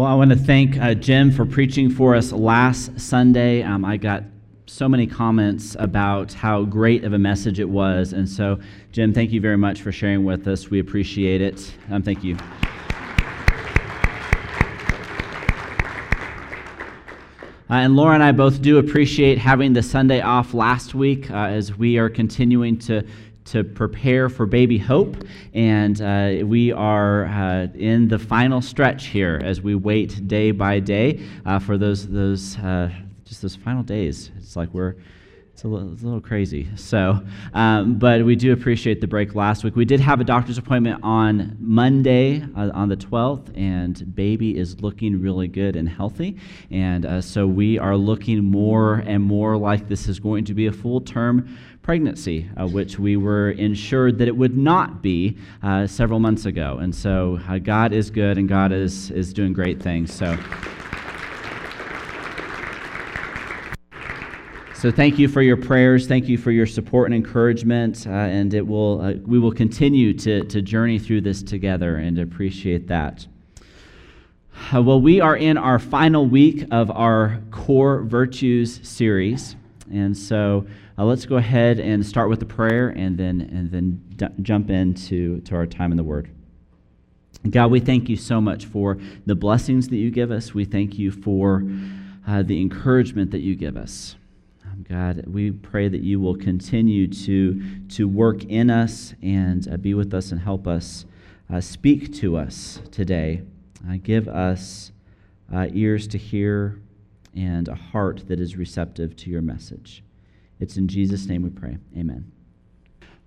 Well, I want to thank uh, Jim for preaching for us last Sunday. Um, I got so many comments about how great of a message it was. And so, Jim, thank you very much for sharing with us. We appreciate it. Um, thank you. Uh, and Laura and I both do appreciate having the Sunday off last week uh, as we are continuing to to prepare for baby hope. And uh, we are uh, in the final stretch here as we wait day by day uh, for those those uh, just those final days. It's like we're it's a little, it's a little crazy. So, um, but we do appreciate the break last week. We did have a doctor's appointment on Monday uh, on the 12th, and baby is looking really good and healthy. And uh, so we are looking more and more like this is going to be a full term pregnancy, uh, which we were ensured that it would not be uh, several months ago. And so uh, God is good and God is, is doing great things. So. So thank you for your prayers. Thank you for your support and encouragement. Uh, and it will, uh, we will continue to, to journey through this together and appreciate that. Uh, well, we are in our final week of our Core Virtues series. And so uh, let's go ahead and start with the prayer and then, and then d- jump into to our time in the Word. God, we thank you so much for the blessings that you give us. We thank you for uh, the encouragement that you give us. God, we pray that you will continue to, to work in us and uh, be with us and help us. Uh, speak to us today. Uh, give us uh, ears to hear and a heart that is receptive to your message. It's in Jesus' name we pray. Amen.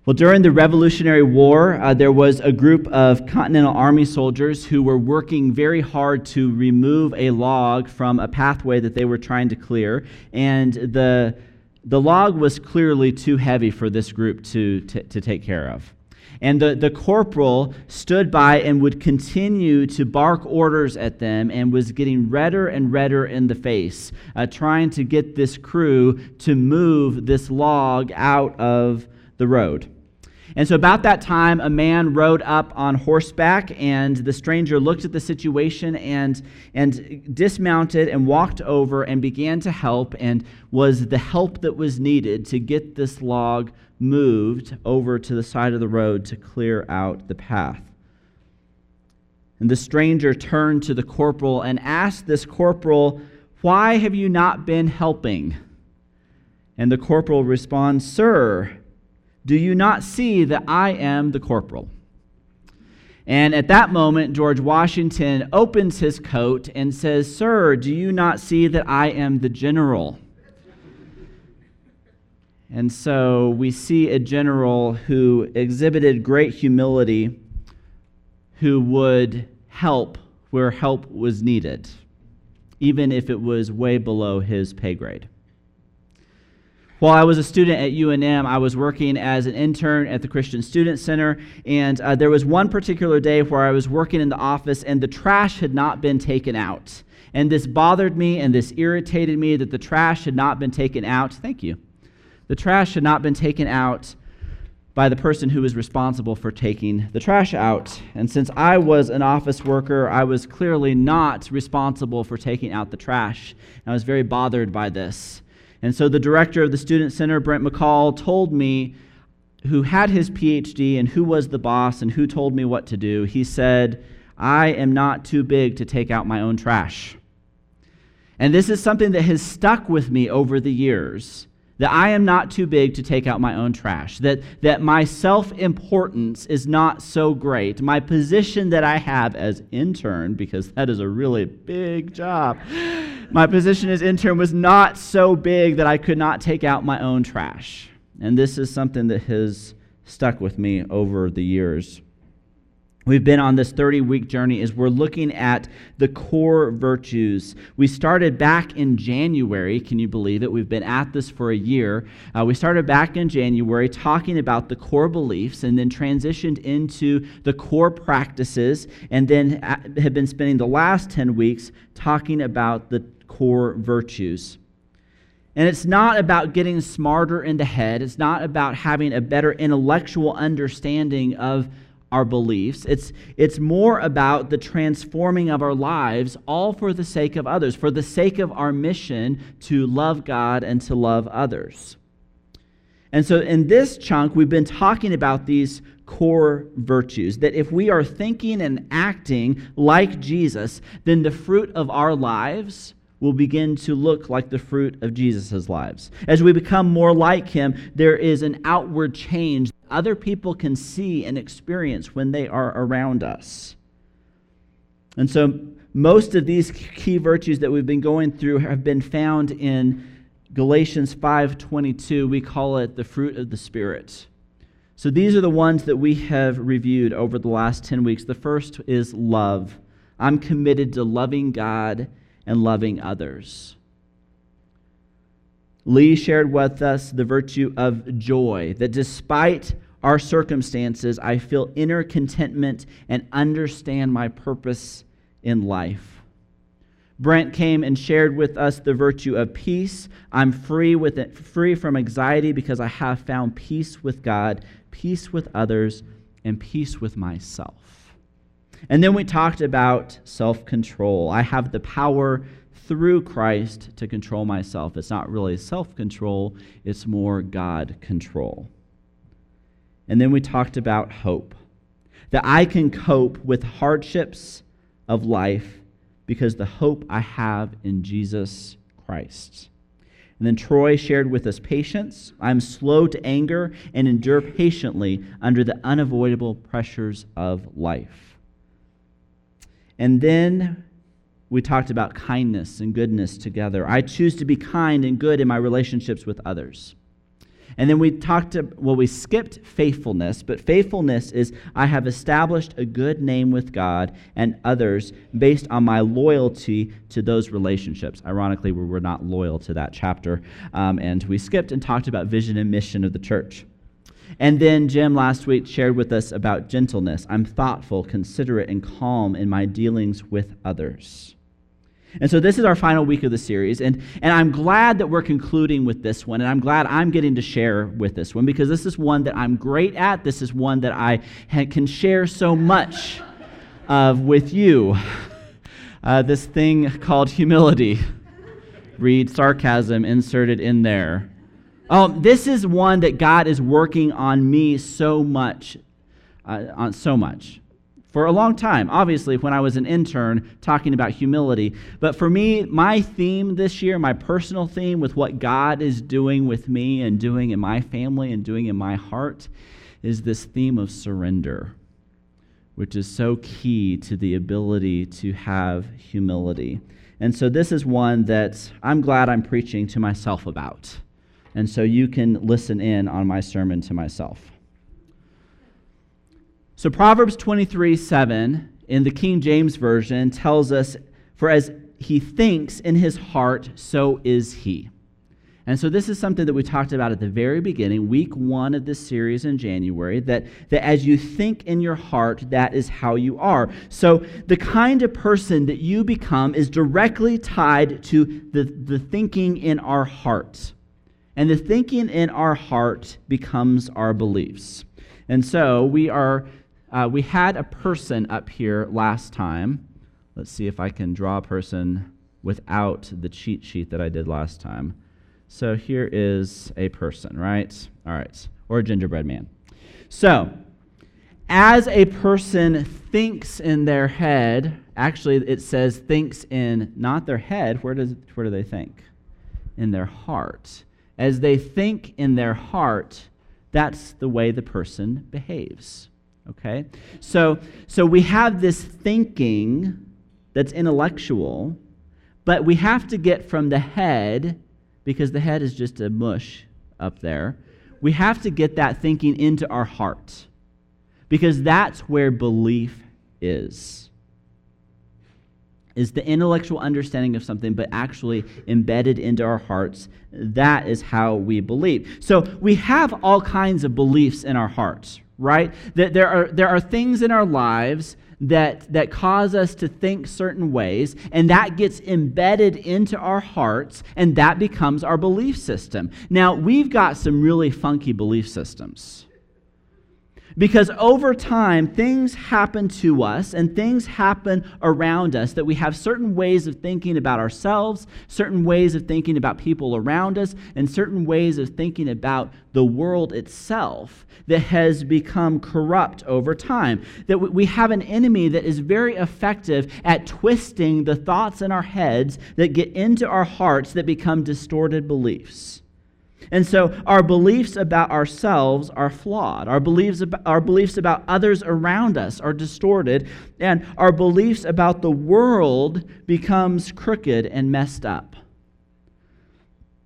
Well, during the Revolutionary War, uh, there was a group of Continental Army soldiers who were working very hard to remove a log from a pathway that they were trying to clear. And the the log was clearly too heavy for this group to, to, to, take care of. And the, the corporal stood by and would continue to bark orders at them and was getting redder and redder in the face, uh, trying to get this crew to move this log out of the road. And so, about that time, a man rode up on horseback, and the stranger looked at the situation and, and dismounted and walked over and began to help, and was the help that was needed to get this log moved over to the side of the road to clear out the path. And the stranger turned to the corporal and asked this corporal, Why have you not been helping? And the corporal responds, Sir, do you not see that I am the corporal? And at that moment, George Washington opens his coat and says, Sir, do you not see that I am the general? And so we see a general who exhibited great humility, who would help where help was needed, even if it was way below his pay grade. While I was a student at UNM, I was working as an intern at the Christian Student Center, and uh, there was one particular day where I was working in the office and the trash had not been taken out. And this bothered me and this irritated me that the trash had not been taken out. Thank you. The trash had not been taken out by the person who was responsible for taking the trash out. And since I was an office worker, I was clearly not responsible for taking out the trash. I was very bothered by this. And so the director of the Student Center, Brent McCall, told me who had his PhD and who was the boss and who told me what to do. He said, I am not too big to take out my own trash. And this is something that has stuck with me over the years that I am not too big to take out my own trash, that, that my self importance is not so great. My position that I have as intern, because that is a really big job, my position as intern was not so big that I could not take out my own trash. And this is something that has stuck with me over the years. We've been on this 30 week journey as we're looking at the core virtues. We started back in january can you believe it? We've been at this for a year. Uh, we started back in january talking about the core beliefs and then transitioned into the core practices and then have been spending the last 10 weeks talking about the core virtues and it's not about getting smarter in the head. It's not about having a better intellectual understanding of our beliefs. It's, it's more about the transforming of our lives, all for the sake of others, for the sake of our mission to love God and to love others. And so in this chunk, we've been talking about these core virtues. That if we are thinking and acting like Jesus, then the fruit of our lives will begin to look like the fruit of Jesus' lives. As we become more like him, there is an outward change other people can see and experience when they are around us. And so, most of these key virtues that we've been going through have been found in Galatians 5:22. We call it the fruit of the spirit. So these are the ones that we have reviewed over the last 10 weeks. The first is love. I'm committed to loving God and loving others. Lee shared with us the virtue of joy, that despite our circumstances, I feel inner contentment and understand my purpose in life. Brent came and shared with us the virtue of peace. I'm free with it, free from anxiety because I have found peace with God, peace with others, and peace with myself. And then we talked about self-control. I have the power through Christ to control myself. It's not really self control, it's more God control. And then we talked about hope that I can cope with hardships of life because the hope I have in Jesus Christ. And then Troy shared with us patience. I'm slow to anger and endure patiently under the unavoidable pressures of life. And then we talked about kindness and goodness together. I choose to be kind and good in my relationships with others. And then we talked to, well, we skipped faithfulness, but faithfulness is I have established a good name with God and others based on my loyalty to those relationships. Ironically, we were not loyal to that chapter. Um, and we skipped and talked about vision and mission of the church. And then Jim last week shared with us about gentleness. I'm thoughtful, considerate, and calm in my dealings with others. And so this is our final week of the series. And, and I'm glad that we're concluding with this one. And I'm glad I'm getting to share with this one because this is one that I'm great at. This is one that I can share so much of with you. Uh, this thing called humility. Read sarcasm inserted in there. Oh, this is one that God is working on me so much, uh, on so much for a long time, obviously, when I was an intern talking about humility. But for me, my theme this year, my personal theme with what God is doing with me and doing in my family and doing in my heart, is this theme of surrender, which is so key to the ability to have humility. And so, this is one that I'm glad I'm preaching to myself about. And so, you can listen in on my sermon to myself. So Proverbs 23 7 in the King James Version tells us, For as he thinks in his heart, so is he. And so this is something that we talked about at the very beginning, week one of this series in January, that, that as you think in your heart, that is how you are. So the kind of person that you become is directly tied to the, the thinking in our heart. And the thinking in our heart becomes our beliefs. And so we are uh, we had a person up here last time. Let's see if I can draw a person without the cheat sheet that I did last time. So here is a person, right? All right. Or a gingerbread man. So, as a person thinks in their head, actually it says thinks in not their head, where does where do they think? In their heart. As they think in their heart, that's the way the person behaves. Okay? So, so we have this thinking that's intellectual, but we have to get from the head, because the head is just a mush up there, we have to get that thinking into our heart, because that's where belief is. Is the intellectual understanding of something, but actually embedded into our hearts. That is how we believe. So we have all kinds of beliefs in our hearts, right? That there are, there are things in our lives that, that cause us to think certain ways, and that gets embedded into our hearts, and that becomes our belief system. Now, we've got some really funky belief systems. Because over time, things happen to us and things happen around us that we have certain ways of thinking about ourselves, certain ways of thinking about people around us, and certain ways of thinking about the world itself that has become corrupt over time. That we have an enemy that is very effective at twisting the thoughts in our heads that get into our hearts that become distorted beliefs. And so our beliefs about ourselves are flawed. Our beliefs, about, our beliefs about others around us are distorted. And our beliefs about the world becomes crooked and messed up.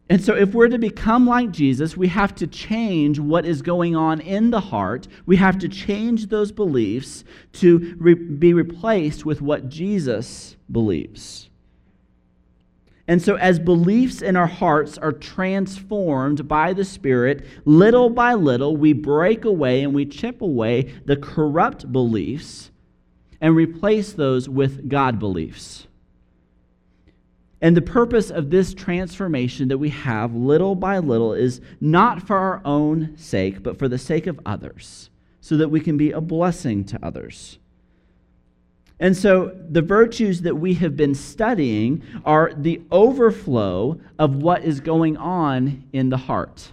And so, if we're to become like Jesus, we have to change what is going on in the heart. We have to change those beliefs to re- be replaced with what Jesus believes. And so, as beliefs in our hearts are transformed by the Spirit, little by little, we break away and we chip away the corrupt beliefs and replace those with God beliefs. And the purpose of this transformation that we have little by little is not for our own sake, but for the sake of others, so that we can be a blessing to others. And so the virtues that we have been studying are the overflow of what is going on in the heart.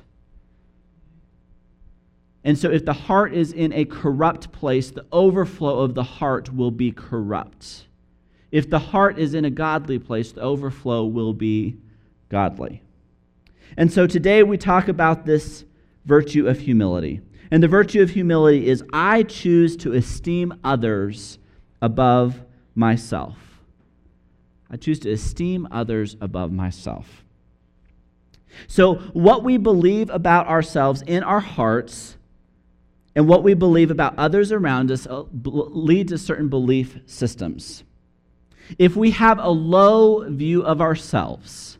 And so if the heart is in a corrupt place, the overflow of the heart will be corrupt. If the heart is in a godly place, the overflow will be godly. And so today we talk about this virtue of humility. And the virtue of humility is I choose to esteem others above myself. I choose to esteem others above myself. So, what we believe about ourselves in our hearts and what we believe about others around us uh, lead to certain belief systems. If we have a low view of ourselves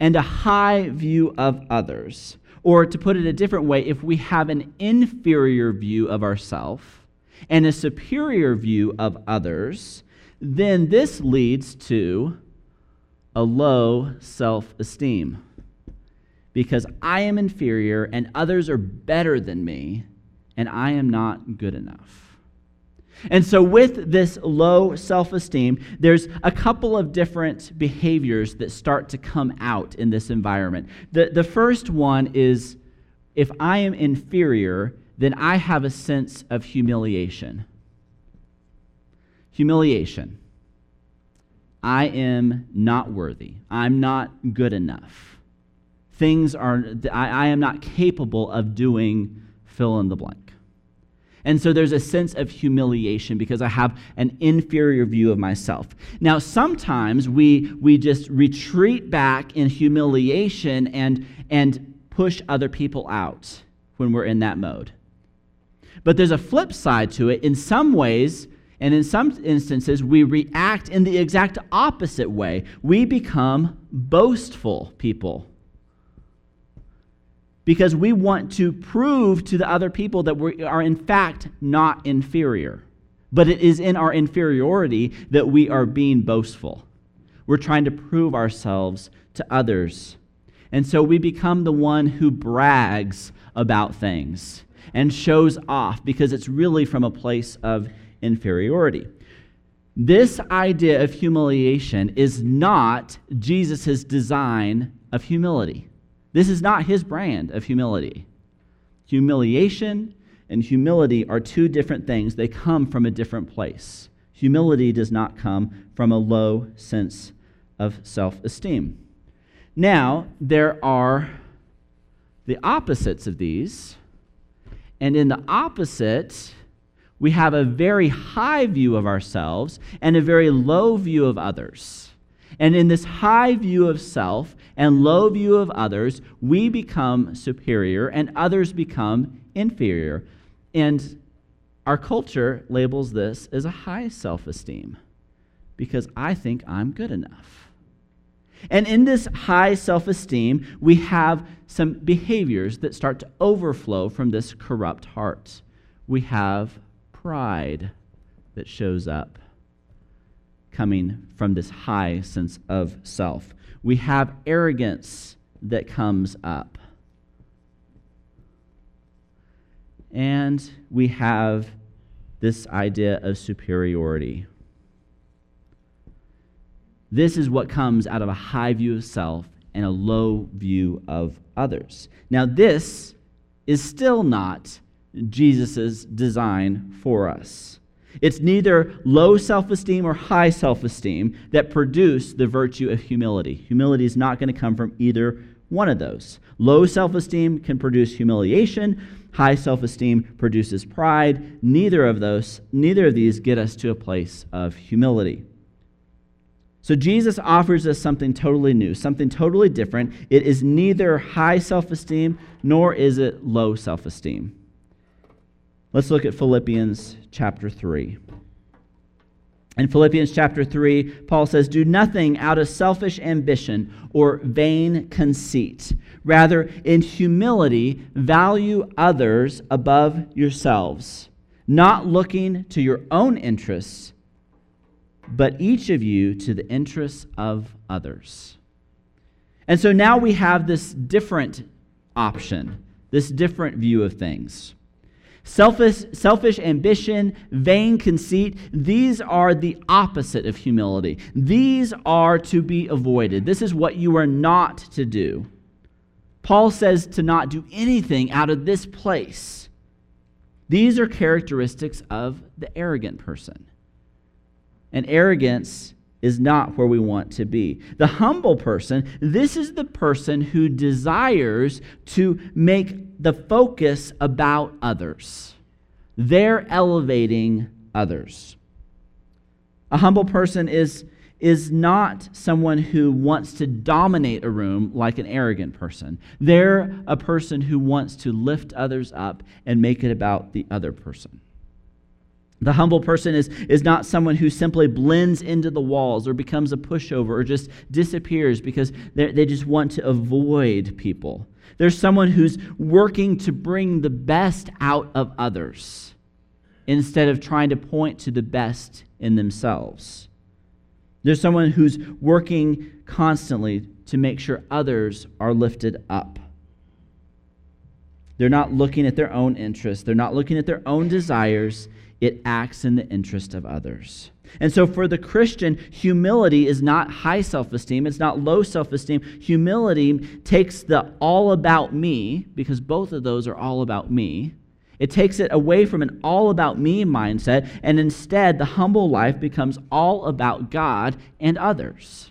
and a high view of others, or to put it a different way, if we have an inferior view of ourselves, and a superior view of others, then this leads to a low self esteem. Because I am inferior and others are better than me, and I am not good enough. And so, with this low self esteem, there's a couple of different behaviors that start to come out in this environment. The, the first one is if I am inferior, then I have a sense of humiliation. Humiliation. I am not worthy. I'm not good enough. Things are, I, I, am not capable of doing fill in the blank. And so there's a sense of humiliation because I have an inferior view of myself. Now, sometimes we, we just retreat back in humiliation and, and push other people out when we're in that mode. But there's a flip side to it. In some ways, and in some instances, we react in the exact opposite way. We become boastful people because we want to prove to the other people that we are, in fact, not inferior. But it is in our inferiority that we are being boastful. We're trying to prove ourselves to others. And so we become the one who brags about things and shows off because it's really from a place of inferiority. This idea of humiliation is not Jesus' design of humility. This is not his brand of humility. Humiliation and humility are two different things, they come from a different place. Humility does not come from a low sense of self esteem. Now, there are the opposites of these and in the opposite, we have a very high view of ourselves and a very low view of others. And in this high view of self and low view of others, we become superior and others become inferior. And our culture labels this as a high self esteem because I think I'm good enough. And in this high self esteem, we have some behaviors that start to overflow from this corrupt heart. We have pride that shows up coming from this high sense of self. We have arrogance that comes up. and we have this idea of superiority. This is what comes out of a high view of self and a low view of others. Now, this is still not Jesus' design for us. It's neither low self esteem or high self esteem that produce the virtue of humility. Humility is not going to come from either one of those. Low self esteem can produce humiliation, high self esteem produces pride. Neither of those, neither of these get us to a place of humility. So Jesus offers us something totally new, something totally different. It is neither high self esteem nor is it low self esteem. Let's look at Philippians chapter 3. In Philippians chapter 3, Paul says, Do nothing out of selfish ambition or vain conceit. Rather, in humility, value others above yourselves, not looking to your own interests but each of you to the interests of others. And so now we have this different option, this different view of things. Selfish, selfish ambition, vain conceit, these are the opposite of humility. These are to be avoided. This is what you are not to do. Paul says to not do anything out of this place. These are characteristics of the arrogant person and arrogance is not where we want to be. The humble person, this is the person who desires to make the focus about others. They're elevating others. A humble person is, is not someone who wants to dominate a room like an arrogant person. They're a person who wants to lift others up and make it about the other person. The humble person is, is not someone who simply blends into the walls or becomes a pushover or just disappears because they just want to avoid people. There's someone who's working to bring the best out of others instead of trying to point to the best in themselves. There's someone who's working constantly to make sure others are lifted up. They're not looking at their own interests, they're not looking at their own desires it acts in the interest of others. And so, for the Christian, humility is not high self esteem, it's not low self esteem. Humility takes the all about me, because both of those are all about me. It takes it away from an all about me mindset, and instead, the humble life becomes all about God and others.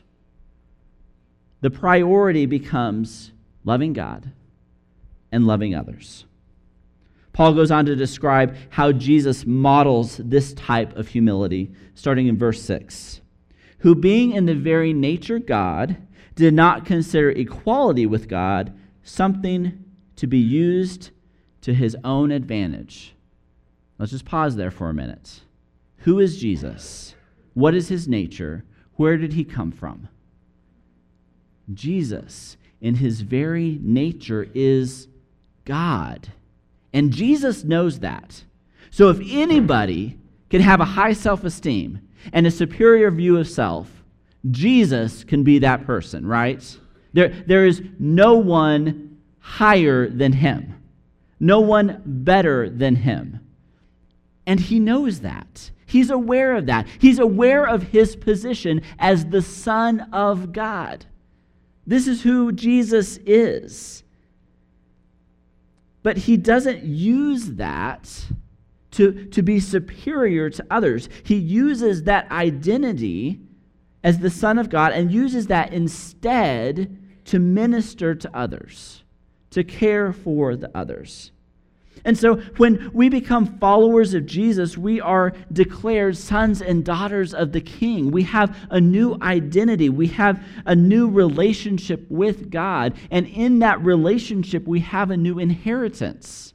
The priority becomes loving God and loving others. Paul goes on to describe how Jesus models this type of humility, starting in verse 6. Who, being in the very nature God, did not consider equality with God something to be used to his own advantage. Let's just pause there for a minute. Who is Jesus? What is his nature? Where did he come from? Jesus, in his very nature, is God. And Jesus knows that. So if anybody can have a high self esteem and a superior view of self, Jesus can be that person, right? There, there is no one higher than him, no one better than him. And he knows that. He's aware of that. He's aware of his position as the Son of God. This is who Jesus is. But he doesn't use that to, to be superior to others. He uses that identity as the Son of God and uses that instead to minister to others, to care for the others. And so when we become followers of Jesus, we are declared sons and daughters of the King. We have a new identity, we have a new relationship with God. And in that relationship, we have a new inheritance.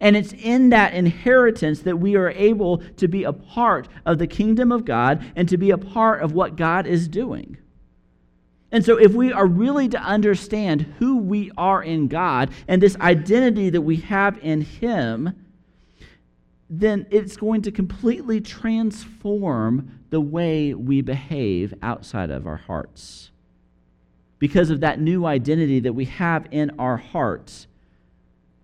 And it's in that inheritance that we are able to be a part of the kingdom of God and to be a part of what God is doing. And so, if we are really to understand who we are in God and this identity that we have in Him, then it's going to completely transform the way we behave outside of our hearts. Because of that new identity that we have in our hearts,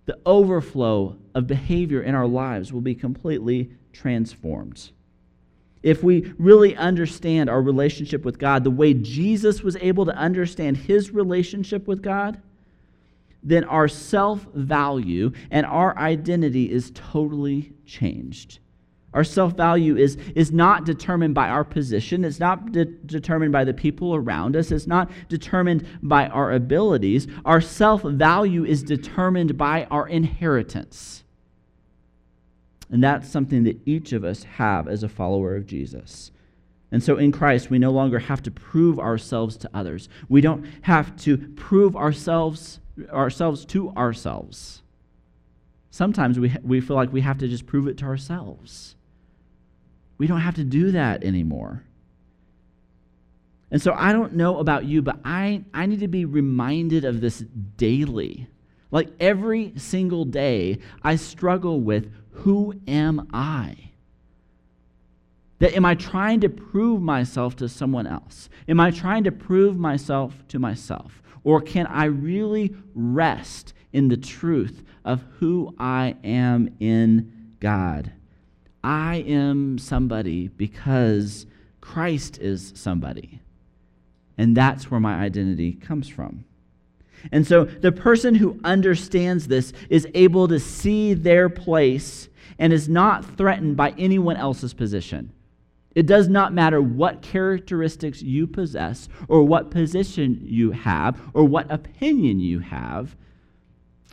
the overflow of behavior in our lives will be completely transformed. If we really understand our relationship with God the way Jesus was able to understand his relationship with God, then our self value and our identity is totally changed. Our self value is, is not determined by our position. It's not de- determined by the people around us. It's not determined by our abilities. Our self value is determined by our inheritance. And that's something that each of us have as a follower of Jesus. And so in Christ, we no longer have to prove ourselves to others. We don't have to prove ourselves, ourselves to ourselves. Sometimes we, we feel like we have to just prove it to ourselves. We don't have to do that anymore. And so I don't know about you, but I, I need to be reminded of this daily. Like every single day, I struggle with who am I? That am I trying to prove myself to someone else? Am I trying to prove myself to myself? Or can I really rest in the truth of who I am in God? I am somebody because Christ is somebody. And that's where my identity comes from. And so the person who understands this is able to see their place and is not threatened by anyone else's position. It does not matter what characteristics you possess, or what position you have, or what opinion you have.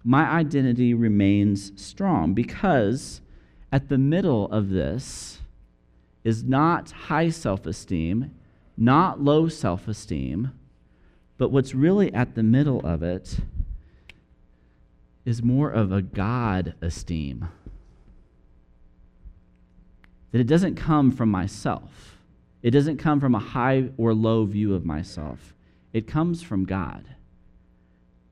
My identity remains strong because at the middle of this is not high self esteem, not low self esteem, but what's really at the middle of it is more of a God esteem. That it doesn't come from myself, it doesn't come from a high or low view of myself, it comes from God.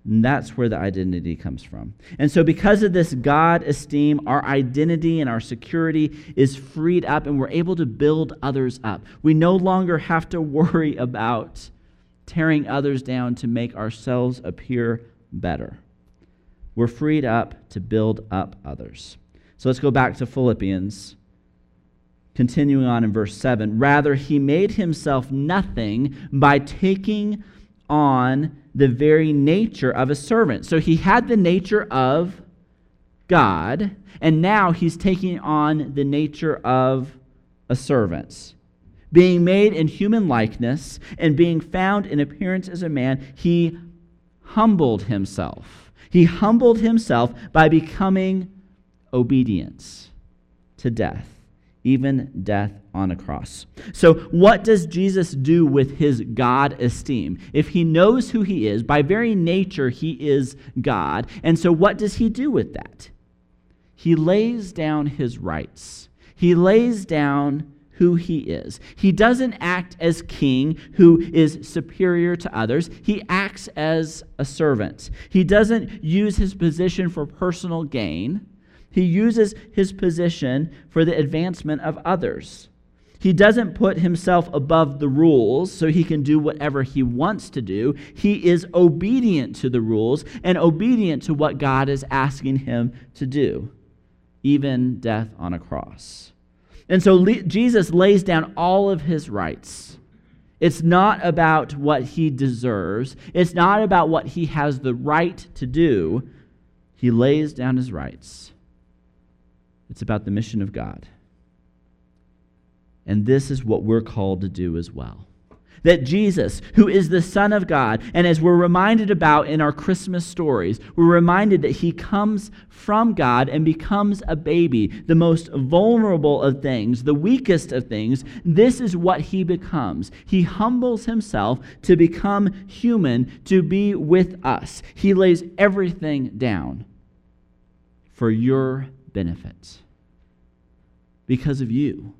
And that's where the identity comes from. And so, because of this God esteem, our identity and our security is freed up, and we're able to build others up. We no longer have to worry about tearing others down to make ourselves appear better. We're freed up to build up others. So, let's go back to Philippians. Continuing on in verse 7 Rather, he made himself nothing by taking on the very nature of a servant. So he had the nature of God, and now he's taking on the nature of a servant. Being made in human likeness and being found in appearance as a man, he humbled himself. He humbled himself by becoming obedient to death even death on a cross. So, what does Jesus do with his God esteem? If he knows who he is, by very nature, he is God. And so, what does he do with that? He lays down his rights, he lays down who he is. He doesn't act as king who is superior to others. He acts as a servant. He doesn't use his position for personal gain. He uses his position for the advancement of others. He doesn't put himself above the rules so he can do whatever he wants to do. He is obedient to the rules and obedient to what God is asking him to do, even death on a cross. And so Jesus lays down all of his rights. It's not about what he deserves, it's not about what he has the right to do. He lays down his rights it's about the mission of God. And this is what we're called to do as well. That Jesus, who is the Son of God, and as we're reminded about in our Christmas stories, we're reminded that he comes from God and becomes a baby, the most vulnerable of things, the weakest of things. This is what he becomes. He humbles himself to become human, to be with us. He lays everything down for your benefits because of you.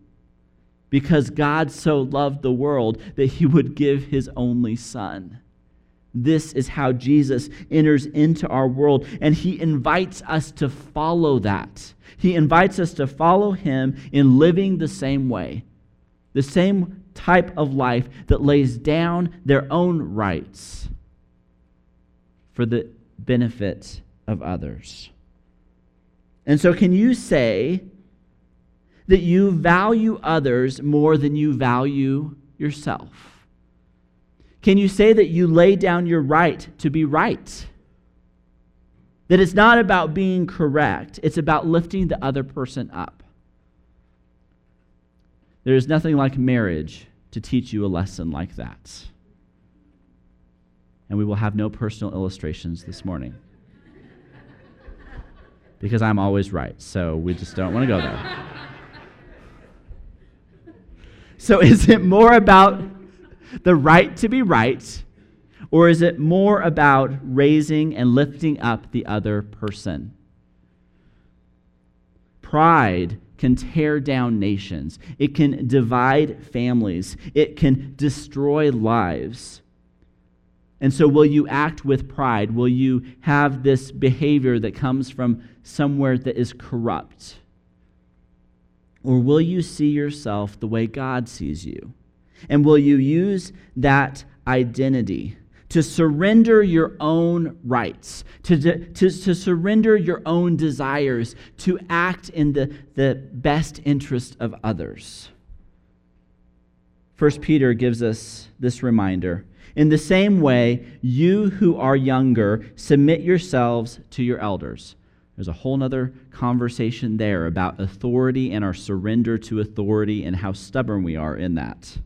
Because God so loved the world that he would give his only son. This is how Jesus enters into our world, and he invites us to follow that. He invites us to follow him in living the same way, the same type of life that lays down their own rights for the benefit of others. And so, can you say that you value others more than you value yourself? Can you say that you lay down your right to be right? That it's not about being correct, it's about lifting the other person up. There is nothing like marriage to teach you a lesson like that. And we will have no personal illustrations this morning. because I'm always right, so we just don't want to go there. So, is it more about the right to be right or is it more about raising and lifting up the other person? Pride can tear down nations, it can divide families, it can destroy lives. And so, will you act with pride? Will you have this behavior that comes from somewhere that is corrupt? Or will you see yourself the way God sees you? And will you use that identity to surrender your own rights, to, to, to surrender your own desires, to act in the, the best interest of others. First Peter gives us this reminder. In the same way, you who are younger, submit yourselves to your elders. There's a whole other conversation there about authority and our surrender to authority and how stubborn we are in that.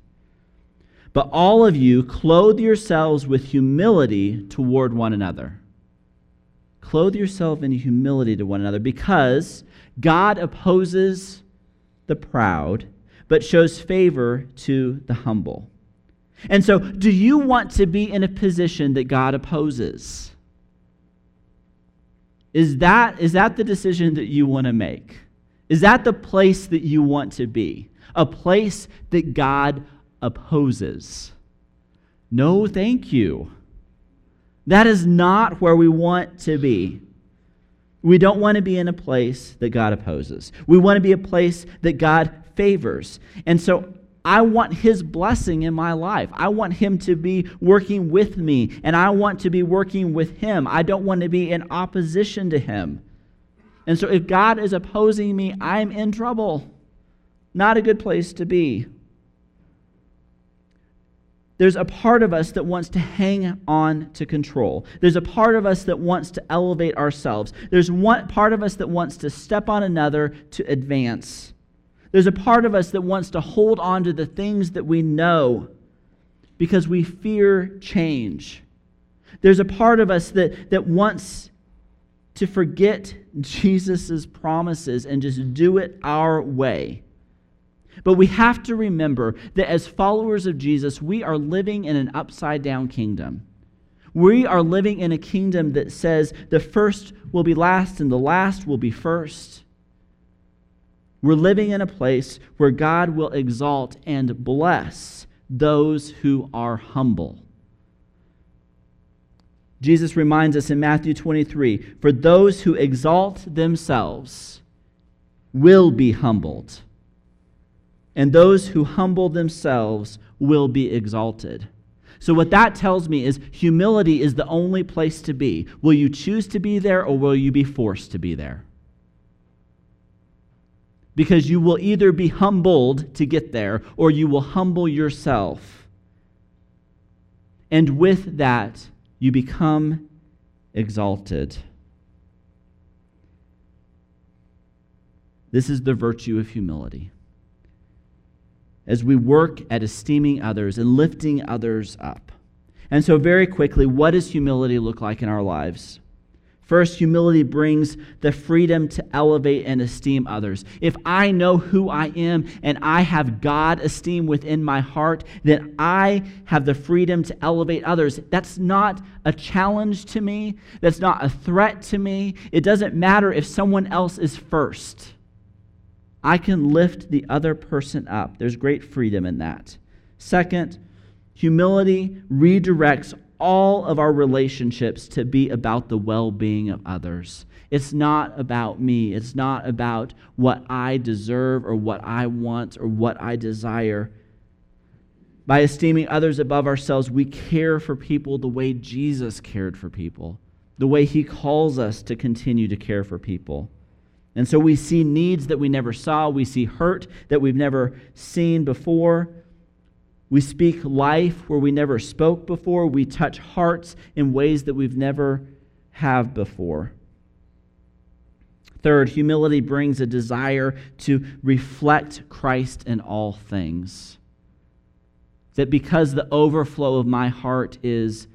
But all of you clothe yourselves with humility toward one another. Clothe yourself in humility to one another because God opposes the proud, but shows favor to the humble. And so, do you want to be in a position that God opposes? Is that, is that the decision that you want to make? Is that the place that you want to be? A place that God opposes. No, thank you. That is not where we want to be. We don't want to be in a place that God opposes. We want to be a place that God favors. And so I want His blessing in my life. I want Him to be working with me, and I want to be working with Him. I don't want to be in opposition to Him. And so if God is opposing me, I'm in trouble. Not a good place to be there's a part of us that wants to hang on to control. There's a part of us that wants to elevate ourselves. There's one part of us that wants to step on another to advance. There's a part of us that wants to hold on to the things that we know because we fear change. There's a part of us that, that wants to forget Jesus' promises and just do it our way. But we have to remember that as followers of Jesus, we are living in an upside down kingdom. We are living in a kingdom that says the first will be last and the last will be first. We're living in a place where God will exalt and bless those who are humble. Jesus reminds us in Matthew 23 For those who exalt themselves will be humbled and those who humble themselves will be exalted. So, what that tells me is humility is the only place to be. Will you choose to be there or will you be forced to be there? Because you will either be humbled to get there or you will humble yourself. And with that, you become exalted. This is the virtue of humility as we work at esteeming others and lifting others up. And so, very quickly, what does humility look like in our lives? First, humility brings the freedom to elevate and esteem others. If I know who I am and I have God esteem within my heart, then I have the freedom to elevate others. That's not a challenge to me, that's not a threat to me. It doesn't matter if someone else is first. I can lift the other person up. There's great freedom in that. Second, humility redirects all of our relationships to be about the well being of others. It's not about me. It's not about what I deserve or what I want or what I desire. By esteeming others above ourselves, we care for people the way Jesus cared for people, the way he calls us to continue to care for people. And so we see needs that we never saw, we see hurt that we've never seen before. We speak life where we never spoke before. We touch hearts in ways that we've never have before. Third, humility brings a desire to reflect Christ in all things. That because the overflow of my heart is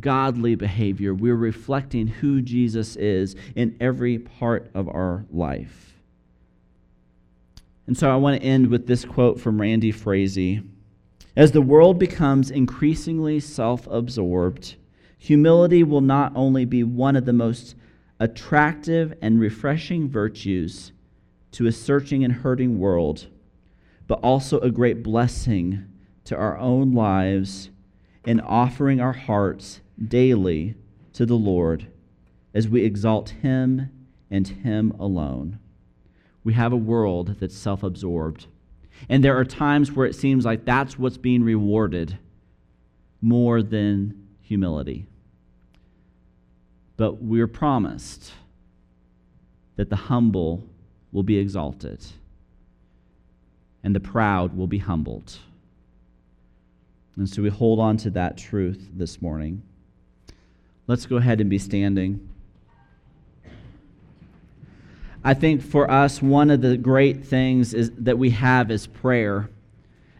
godly behavior, we're reflecting who Jesus is in every part of our life. And so I want to end with this quote from Randy Frazee. As the world becomes increasingly self absorbed, humility will not only be one of the most attractive and refreshing virtues to a searching and hurting world, but also a great blessing to our own lives in offering our hearts daily to the Lord as we exalt Him and Him alone. We have a world that's self absorbed. And there are times where it seems like that's what's being rewarded more than humility. But we're promised that the humble will be exalted and the proud will be humbled. And so we hold on to that truth this morning. Let's go ahead and be standing. I think for us, one of the great things is, that we have is prayer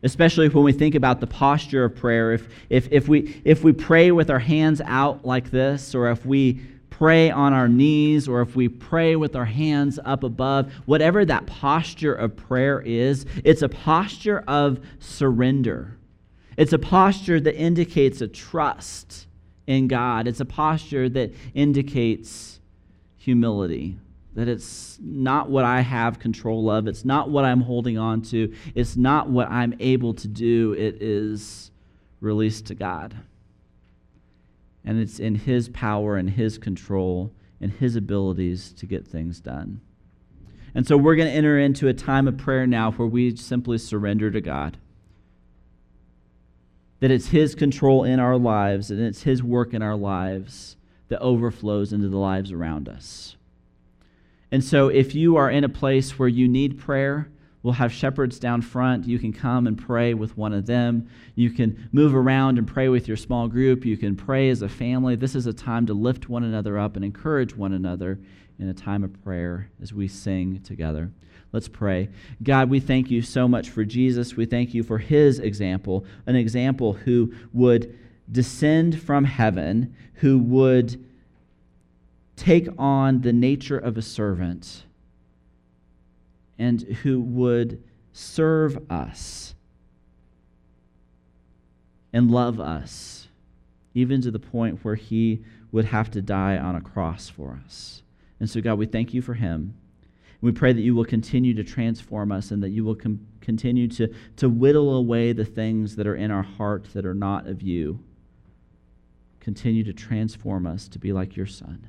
especially when we think about the posture of prayer. If, if, if, we, if we pray with our hands out like this, or if we pray on our knees, or if we pray with our hands up above, whatever that posture of prayer is, it's a posture of surrender. It's a posture that indicates a trust in God. It's a posture that indicates humility that it's not what I have control of, it's not what I'm holding on to, it's not what I'm able to do, it is released to God. And it's in His power and His control and His abilities to get things done. And so we're going to enter into a time of prayer now where we simply surrender to God. That it's His control in our lives and it's His work in our lives that overflows into the lives around us. And so, if you are in a place where you need prayer, we'll have shepherds down front. You can come and pray with one of them. You can move around and pray with your small group. You can pray as a family. This is a time to lift one another up and encourage one another in a time of prayer as we sing together. Let's pray. God, we thank you so much for Jesus. We thank you for his example, an example who would descend from heaven, who would take on the nature of a servant and who would serve us and love us, even to the point where he would have to die on a cross for us. And so, God, we thank you for him. We pray that you will continue to transform us and that you will com- continue to, to whittle away the things that are in our heart that are not of you. Continue to transform us to be like your Son.